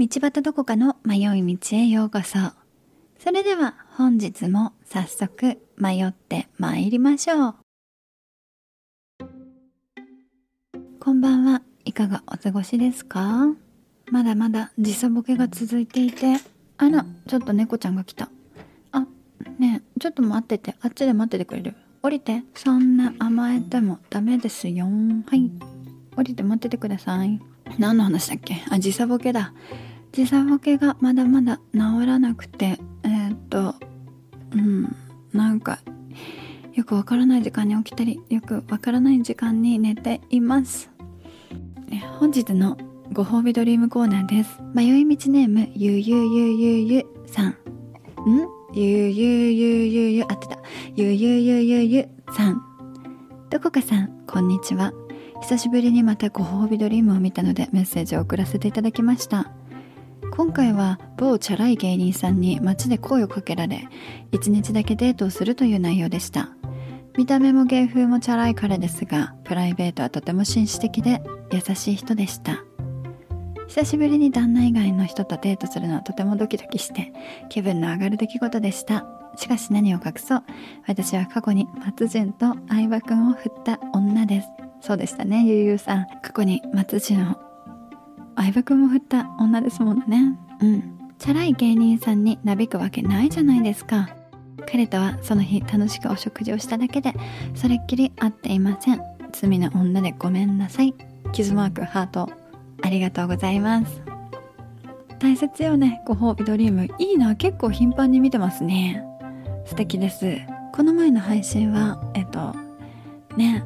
道端どこかの迷い道へようこそ。それでは本日も早速迷って参りましょう。こんばんは。いかがお過ごしですか？まだまだ時差ボケが続いていて。あらちょっと猫ちゃんが来た。あねえちょっと待ってて。あっちで待っててくれる？降りて。そんな甘えてもダメですよ。はい。降りて待っててください。何の話だっけ？あ時差ボケだ。時差ボケがまだまだ治らなくて。えー、っとうん。なんかよくわからない時間に起きたりよくわからない時間に寝ています。本日のご褒美ドリームコーナーです。迷い道ネームゆゆゆゆゆさん。ん？ゆゆゆゆゆあってた。ゆゆゆゆゆさん。どこかさんこんにちは。久しぶりにまたご褒美ドリームを見たのでメッセージを送らせていただきました。今回は某チャラい芸人さんに街で声をかけられ一日だけデートをするという内容でした。見た目も芸風もチャラい彼ですがプライベートはとても紳士的で優しい人でした。久しぶりに旦那以外の人とデートするのはとてもドキドキして気分の上がる出来事でした。しかし何を隠そう。私は過去に松潤と相葉くんを振った女です。そうでしたねゆうゆうさん。過去に松潤を。相葉君も振った女ですもんね。うん。チャラい芸人さんになびくわけないじゃないですか。彼とはその日楽しくお食事をしただけでそれっきり会っていません。罪な女でごめんなさい。傷マークハートありがとうございます。大切よね。ご褒美ドリーム。いいな。結構頻繁に見てますね。素敵です。この前の配信はえっとね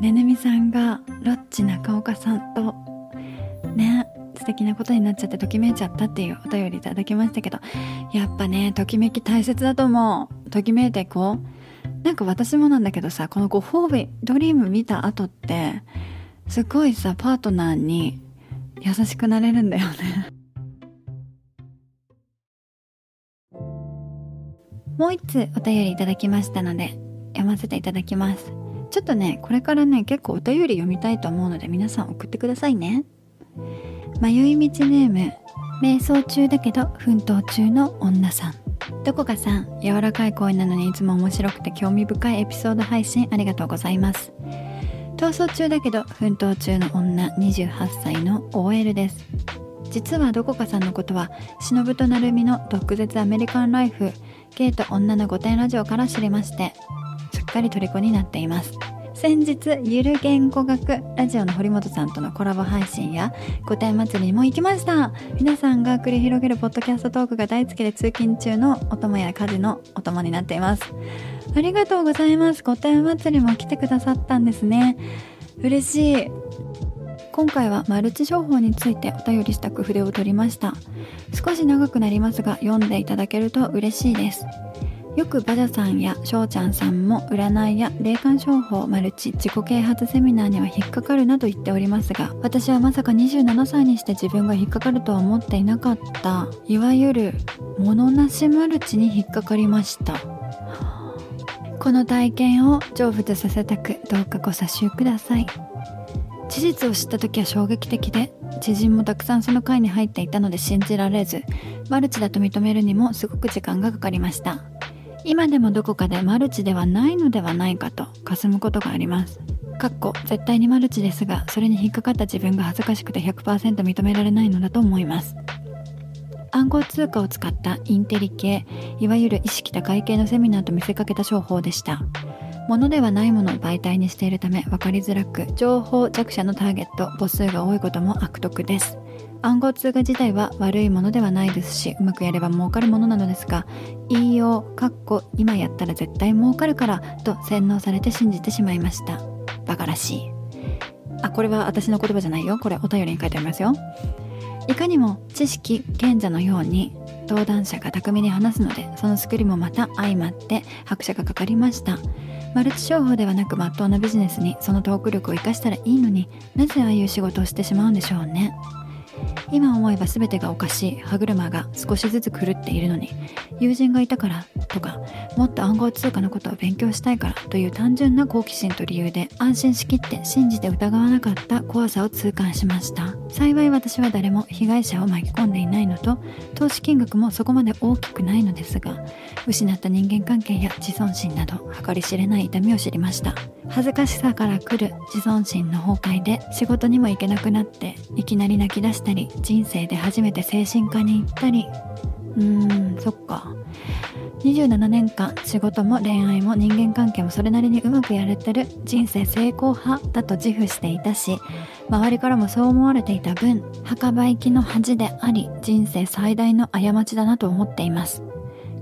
ねねみさんがロッチ中岡さんとね素敵なことになっちゃってときめいちゃったっていうお便りいただきましたけどやっぱねときめき大切だと思う。ときめいていこう。なんか私もなんだけどさこのご褒美ドリーム見た後ってすごいさパートナーに優しくなれるんだよね。もう一つお便りいただきましたので読ませていただきます。ちょっとねこれからね結構お便り読みたいと思うので皆さん送ってくださいね迷い道ネーム。瞑想中だけど奮闘中の女さん。どこかさん？柔らかい声なのにいつも面白くて興味深いエピソード配信ありがとうございます。逃走中だけど奮闘中の女28歳の OL です。実はどこかさんのことは忍と成海の毒舌アメリカンライフゲイと女の御殿ラジオから知りましてすっかり虜になっています。先日ゆる言語学ラジオの堀本さんとのコラボ配信や御殿祭りにも行きました。皆さんが繰り広げるポッドキャストトークが大好きで通勤中のお供や家事のお供になっています。ありがとうございます。御殿祭りも来てくださったんですね。嬉しい。今回はマルチ情報についてお便りしたく筆を取りました。少し長くなりますが読んでいただけると嬉しいです。よくバジャさんやしょうちゃんさんも占いや霊感商法マルチ自己啓発セミナーには引っかかるなと言っておりますが私はまさか27歳にして自分が引っかかるとは思っていなかった。いわゆる物なしマルチに引っかかりました。この体験を成仏させたくどうかご査集ください。事実を知った時は衝撃的で知人もたくさんその会に入っていたので信じられずマルチだと認めるにもすごく時間がかかりました。今でもどこかでマルチではないのではないかと霞むことがあります。かっこ絶対にマルチですがそれに引っかかった自分が恥ずかしくて100%認められないのだと思います。暗号通貨を使ったインテリ系いわゆる意識高い系のセミナーと見せかけた商法でした。物ではないものを媒体にしているため分かりづらく情報弱者のターゲット母数が多いことも悪徳です。暗号通貨自体は悪いものではないですしうまくやれば儲かるものなのですが言いようかっこ今やったら絶対儲かるからと洗脳されて信じてしまいました。バカらしい。あこれは私の言葉じゃないよ。これお便りに書いてありますよ。いかにも知識賢者のように登壇者が巧みに話すのでその作りもまた相まって拍車がかかりました。マルチ商法ではなく真っ当なビジネスにそのトーク力を生かしたらいいのになぜああいう仕事をしてしまうんでしょうね。今思えば全てがおかしい。歯車が少しずつ狂っているのに友人がいたからとかもっと暗号通貨のことを勉強したいからという単純な好奇心と理由で安心しきって信じて疑わなかった怖さを痛感しました。幸い私は誰も被害者を巻き込んでいないのと投資金額もそこまで大きくないのですが失った人間関係や自尊心など計り知れない痛みを知りました。恥ずかしさから来る自尊心の崩壊で仕事にも行けなくなっていきなり泣き出したり人生で初めて精神科に行ったり。うーんそっか。27年間仕事も恋愛も人間関係もそれなりにうまくやれてる人生成功派だと自負していたし周りからもそう思われていた分墓場行きの恥であり人生最大の過ちだなと思っています。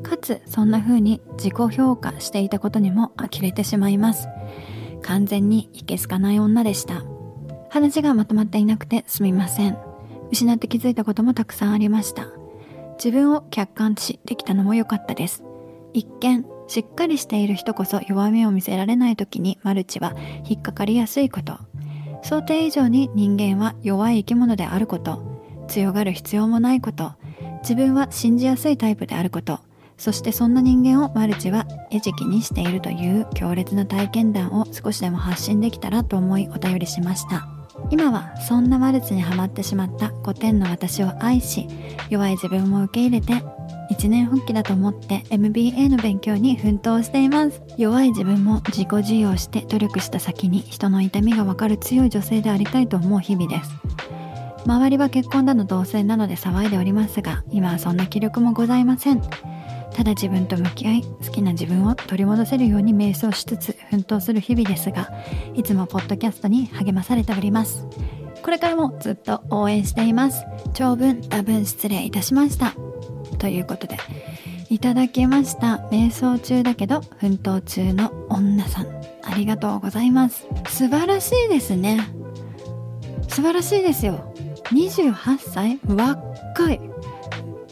かつそんな風に自己評価していたことにも呆れてしまいます。完全にいけすかない女でした。話がまとまっていなくてすみません。失って気づいたこともたくさんありました。自分を客観視できたのも良かったです。一見しっかりしている人こそ弱みを見せられない時にマルチは引っかかりやすいこと。想定以上に人間は弱い生き物であること。強がる必要もないこと。自分は信じやすいタイプであること。そしてそんな人間をマルチは餌食にしているという強烈な体験談を少しでも発信できたらと思いお便りしました。今はそんなマルチにはまってしまった5点の私を愛し弱い自分も受け入れて一年発起だと思って MBA の勉強に奮闘しています。弱い自分も自己授与して努力した先に人の痛みがわかる強い女性でありたいと思う日々です。周りは結婚だの同棲なので騒いでおりますが今はそんな気力もございません。ただ自分と向き合い好きな自分を取り戻せるように瞑想しつつ奮闘する日々ですがいつもポッドキャストに励まされております。これからもずっと応援しています。長文多分失礼いたしました。ということでいただきました。瞑想中だけど奮闘中の女さん。ありがとうございます。素晴らしいですね。素晴らしいですよ。28歳？若い。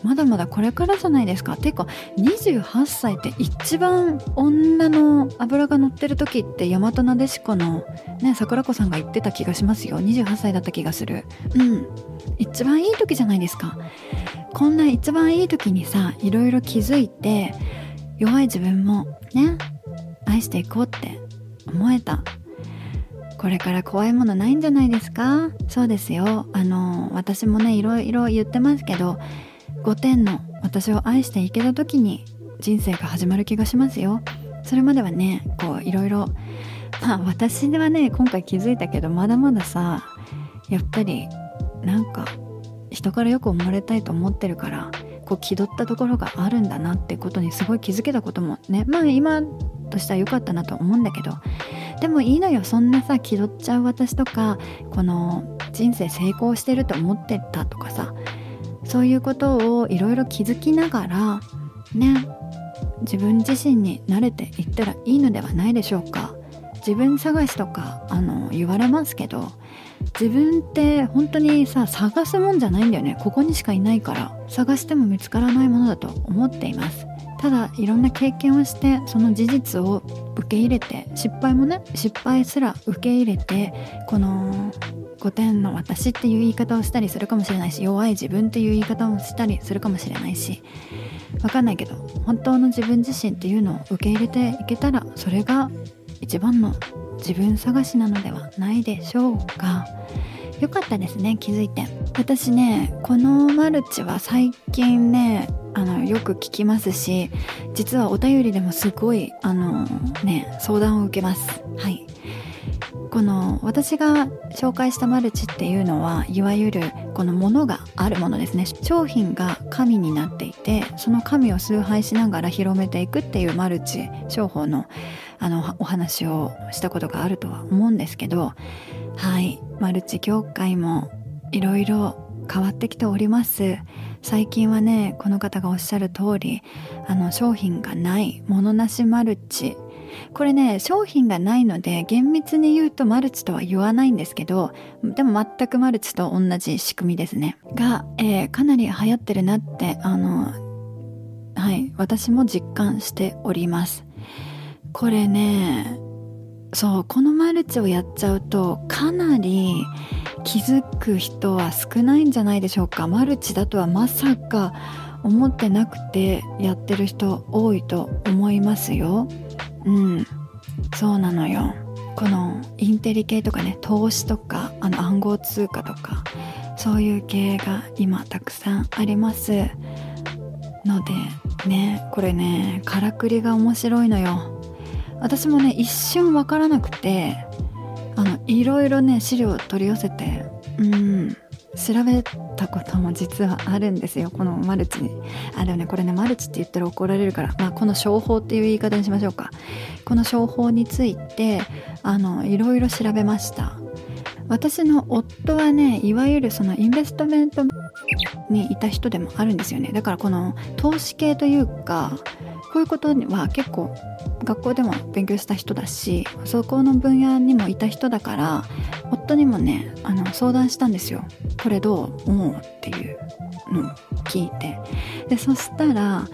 まだまだこれからじゃないですか。ていうか28歳って一番女の脂が乗ってる時って大和なでしこのね桜子さんが言ってた気がしますよ。28歳だった気がする。うん。一番いい時じゃないですか。こんな一番いい時にさいろいろ気づいて弱い自分もね愛していこうって思えた。これから怖いものないんじゃないですか。そうですよ。あの私もねいろいろ言ってますけど5点の私を愛していけた時に人生が始まる気がしますよ。それまではねこういろいろまあ私ではね今回気づいたけどまだまださやっぱりなんか人からよく思われたいと思ってるからこう気取ったところがあるんだなってことにすごい気づけたこともねまあ今としては良かったなと思うんだけどでもいいのよそんなさ気取っちゃう私とかこの人生成功してると思ってたとかさそういうことをいろいろ気づきながらね自分自身に慣れていったらいいのではないでしょうか。自分探しとかあの言われますけど自分って本当にさ探すもんじゃないんだよね。ここにしかいないから探しても見つからないものだと思っています。ただいろんな経験をしてその事実を受け入れて失敗もね失敗すら受け入れてこの5点の私っていう言い方をしたりするかもしれないし弱い自分っていう言い方をしたりするかもしれないしわかんないけど本当の自分自身っていうのを受け入れていけたらそれが一番の自分探しなのではないでしょうか。よかったですね気づいて。私ねこのマルチは最近ねあのよく聞きますし実はお便りでもすごいあのね相談を受けます。はい。この私が紹介したマルチっていうのはいわゆるこのものがあるものですね。商品が神になっていてその神を崇拝しながら広めていくっていうマルチ商法のあのお話をしたことがあるとは思うんですけどはい。マルチ業界もいろいろ変わってきております。最近はねこの方がおっしゃる通りあの商品がないものなしマルチこれね商品がないので厳密に言うとマルチとは言わないんですけどでも全くマルチと同じ仕組みですね。が、えー、かなり流行ってるなってあのはい私も実感しております。これねそうこのマルチをやっちゃうとかなり気づく人は少ないんじゃないでしょうか。マルチだとはまさか思ってなくてやってる人多いと思いますよ。うん。そうなのよ。このインテリ系とかね投資とかあの暗号通貨とかそういう系が今たくさんあります。のでねこれねからくりが面白いのよ。私もね一瞬分からなくてあのいろいろね資料を取り寄せてうん。調べたことも実はあるんですよ。このマルチに。あでもねこれねマルチって言ったら怒られるから、まあ、この商法っていう言い方にしましょうか。この商法についてあのいろいろ調べました。私の夫はねいわゆるそのインベストメントにいた人でもあるんですよね。だからこの投資系というかこういうことは結構学校でも勉強した人だしそこの分野にもいた人だから夫にもねあの相談したんですよ。これどう思うっていうのを聞いて。でそしたら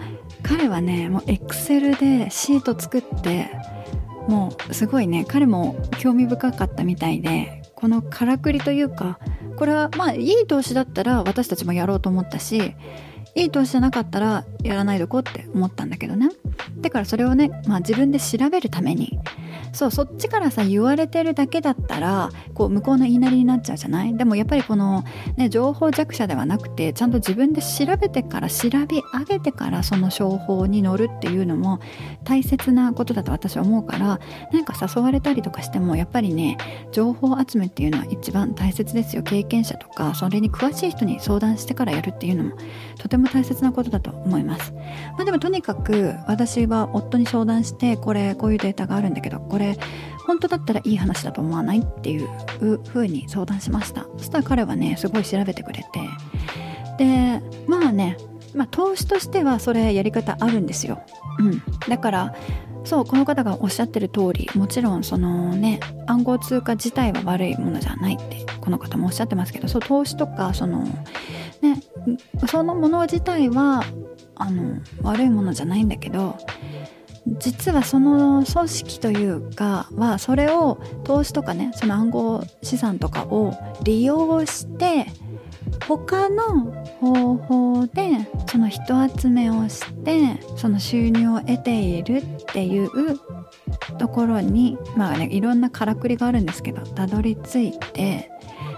彼はねもうエクセルでシート作ってもうすごいね彼も興味深かったみたいでこのからくりというかこれはまあいい投資だったら私たちもやろうと思ったしいい投資じゃなかったらやらないでこって思ったんだけどね。だからそれをね、まあ、自分で調べるためにそうそっちからさ言われてるだけだったらこう向こうの言いなりになっちゃうじゃない？でもやっぱりこの、ね、情報弱者ではなくてちゃんと自分で調べてから調べ上げてからその商法に乗るっていうのも大切なことだと私は思うからなんか誘われたりとかしてもやっぱりね情報集めっていうのは一番大切ですよ。経験者とかそれに詳しい人に相談してからやるっていうのもとても大切なことだと思います、まあ、でもとにかく私は夫に相談してこれこういうデータがあるんだけどこれ本当だったらいい話だと思わないっていう風に相談しましたそしたら彼はねすごい調べてくれてでまあねまあ、投資としてはそれやり方あるんですよ。うん。だから、そうこの方がおっしゃってる通りもちろんそのね暗号通貨自体は悪いものじゃないってこの方もおっしゃってますけどそう投資とかそのそのもの自体はあの悪いものじゃないんだけど実はその組織というかはそれを投資とかねその暗号資産とかを利用して他の方法でその人集めをしてその収入を得ているっていうところにまあねいろんなからくりがあるんですけどたどり着いて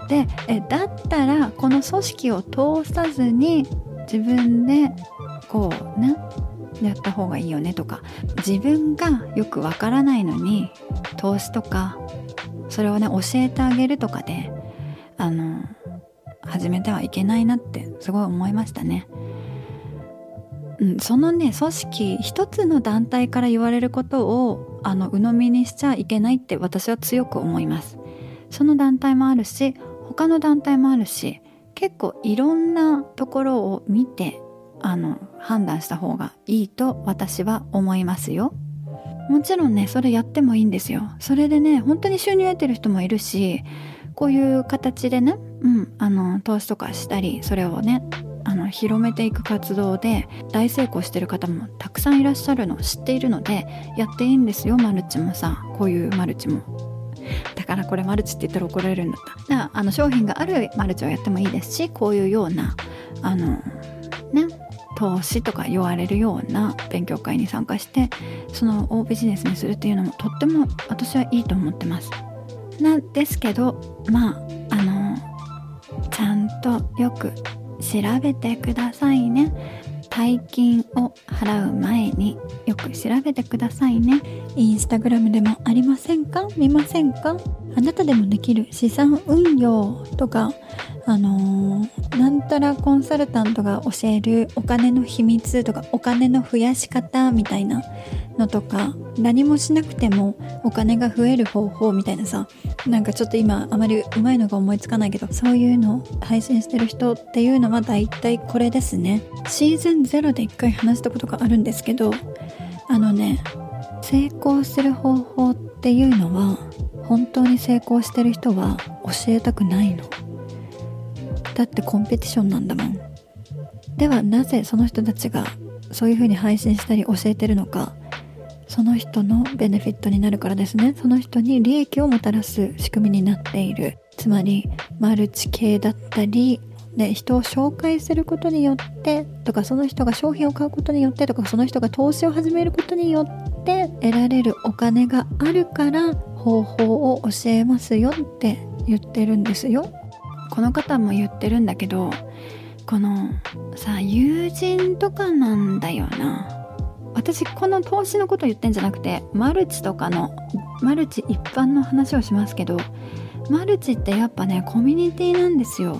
でえだったらこの組織を通さずに自分でこうねやった方がいいよねとか自分がよくわからないのに投資とかそれをね教えてあげるとかであの始めてはいけないなってすごい思いましたね。うん、そのね組織一つの団体から言われることをあの鵜呑みにしちゃいけないって私は強く思います。その団体もあるし他の団体もあるし結構いろんなところを見てあの判断した方がいいと私は思いますよ。もちろんねそれやってもいいんですよ。それでね本当に収入得てる人もいるしこういう形でね、うん、あの投資とかしたりそれをねあの広めていく活動で大成功してる方もたくさんいらっしゃるの知っているのでやっていいんですよマルチもさこういうマルチも。だからこれマルチって言ったら怒られるんだっただあの商品があるマルチをやってもいいですしこういうようなあのね投資とか言われるような勉強会に参加してその大ビジネスにするっていうのもとっても私はいいと思ってます。なんですけどまああのちゃんとよく調べてくださいね。大金を払う前によく調べてくださいね。インスタグラムでもありませんか？見ませんか？あなたでもできる資産運用とかあのー、なんたらコンサルタントが教えるお金の秘密とかお金の増やし方みたいなのとか何もしなくてもお金が増える方法みたいなさなんかちょっと今あまりうまいのが思いつかないけどそういうのを配信してる人っていうのは大体これですね。シーズン0で一回話したことがあるんですけどあのね成功する方法っていうのは本当に成功してる人は教えたくないの。だってコンペティションなんだもん。ではなぜその人たちがそういう風に配信したり教えてるのか。その人のベネフィットになるからですね。その人に利益をもたらす仕組みになっている。つまりマルチ系だったりで人を紹介することによってとかその人が商品を買うことによってとかその人が投資を始めることによって得られるお金があるから方法を教えますよって言ってるんですよ。この方も言ってるんだけどこのさ友人とかなんだよな。私この投資のこと言ってんじゃなくてマルチとかのマルチ一般の話をしますけどマルチってやっぱねコミュニティなんですよ。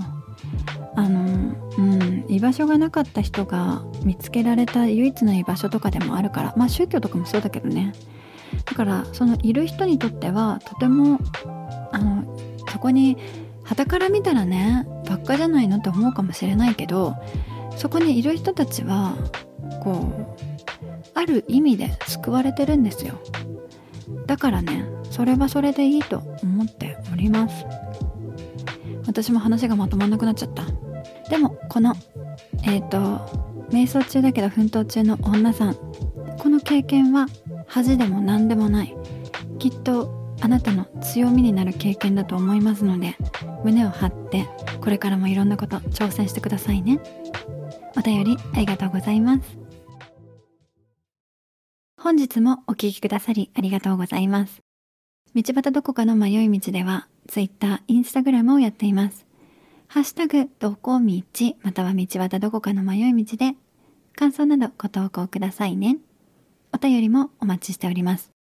あのうん居場所がなかった人が見つけられた唯一の居場所とかでもあるからまあ宗教とかもそうだけどね。だからそのいる人にとってはとてもあのそこに傍から見たらねばっかじゃないのって思うかもしれないけどそこにいる人たちはこうある意味で救われてるんですよ。だからねそれはそれでいいと思っております。私も話がまとまんなくなっちゃった。でもこのえっ、ー、と瞑想中だけど奮闘中の女さんこの経験は恥でも何でもない。きっとあなたの強みになる経験だと思いますので胸を張ってこれからもいろんなこと挑戦してくださいね。お便りありがとうございます。本日もお聴きくださりありがとうございます。道端どこかの迷い道では Twitter、Instagram をやっています。ハッシュタグどこ道または道端どこかの迷い道で感想などご投稿くださいね。お便りもお待ちしております。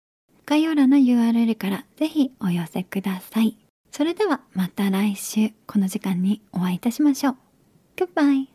概要欄の URL からぜひお寄せください。それではまた来週この時間にお会いいたしましょう。Goodbye!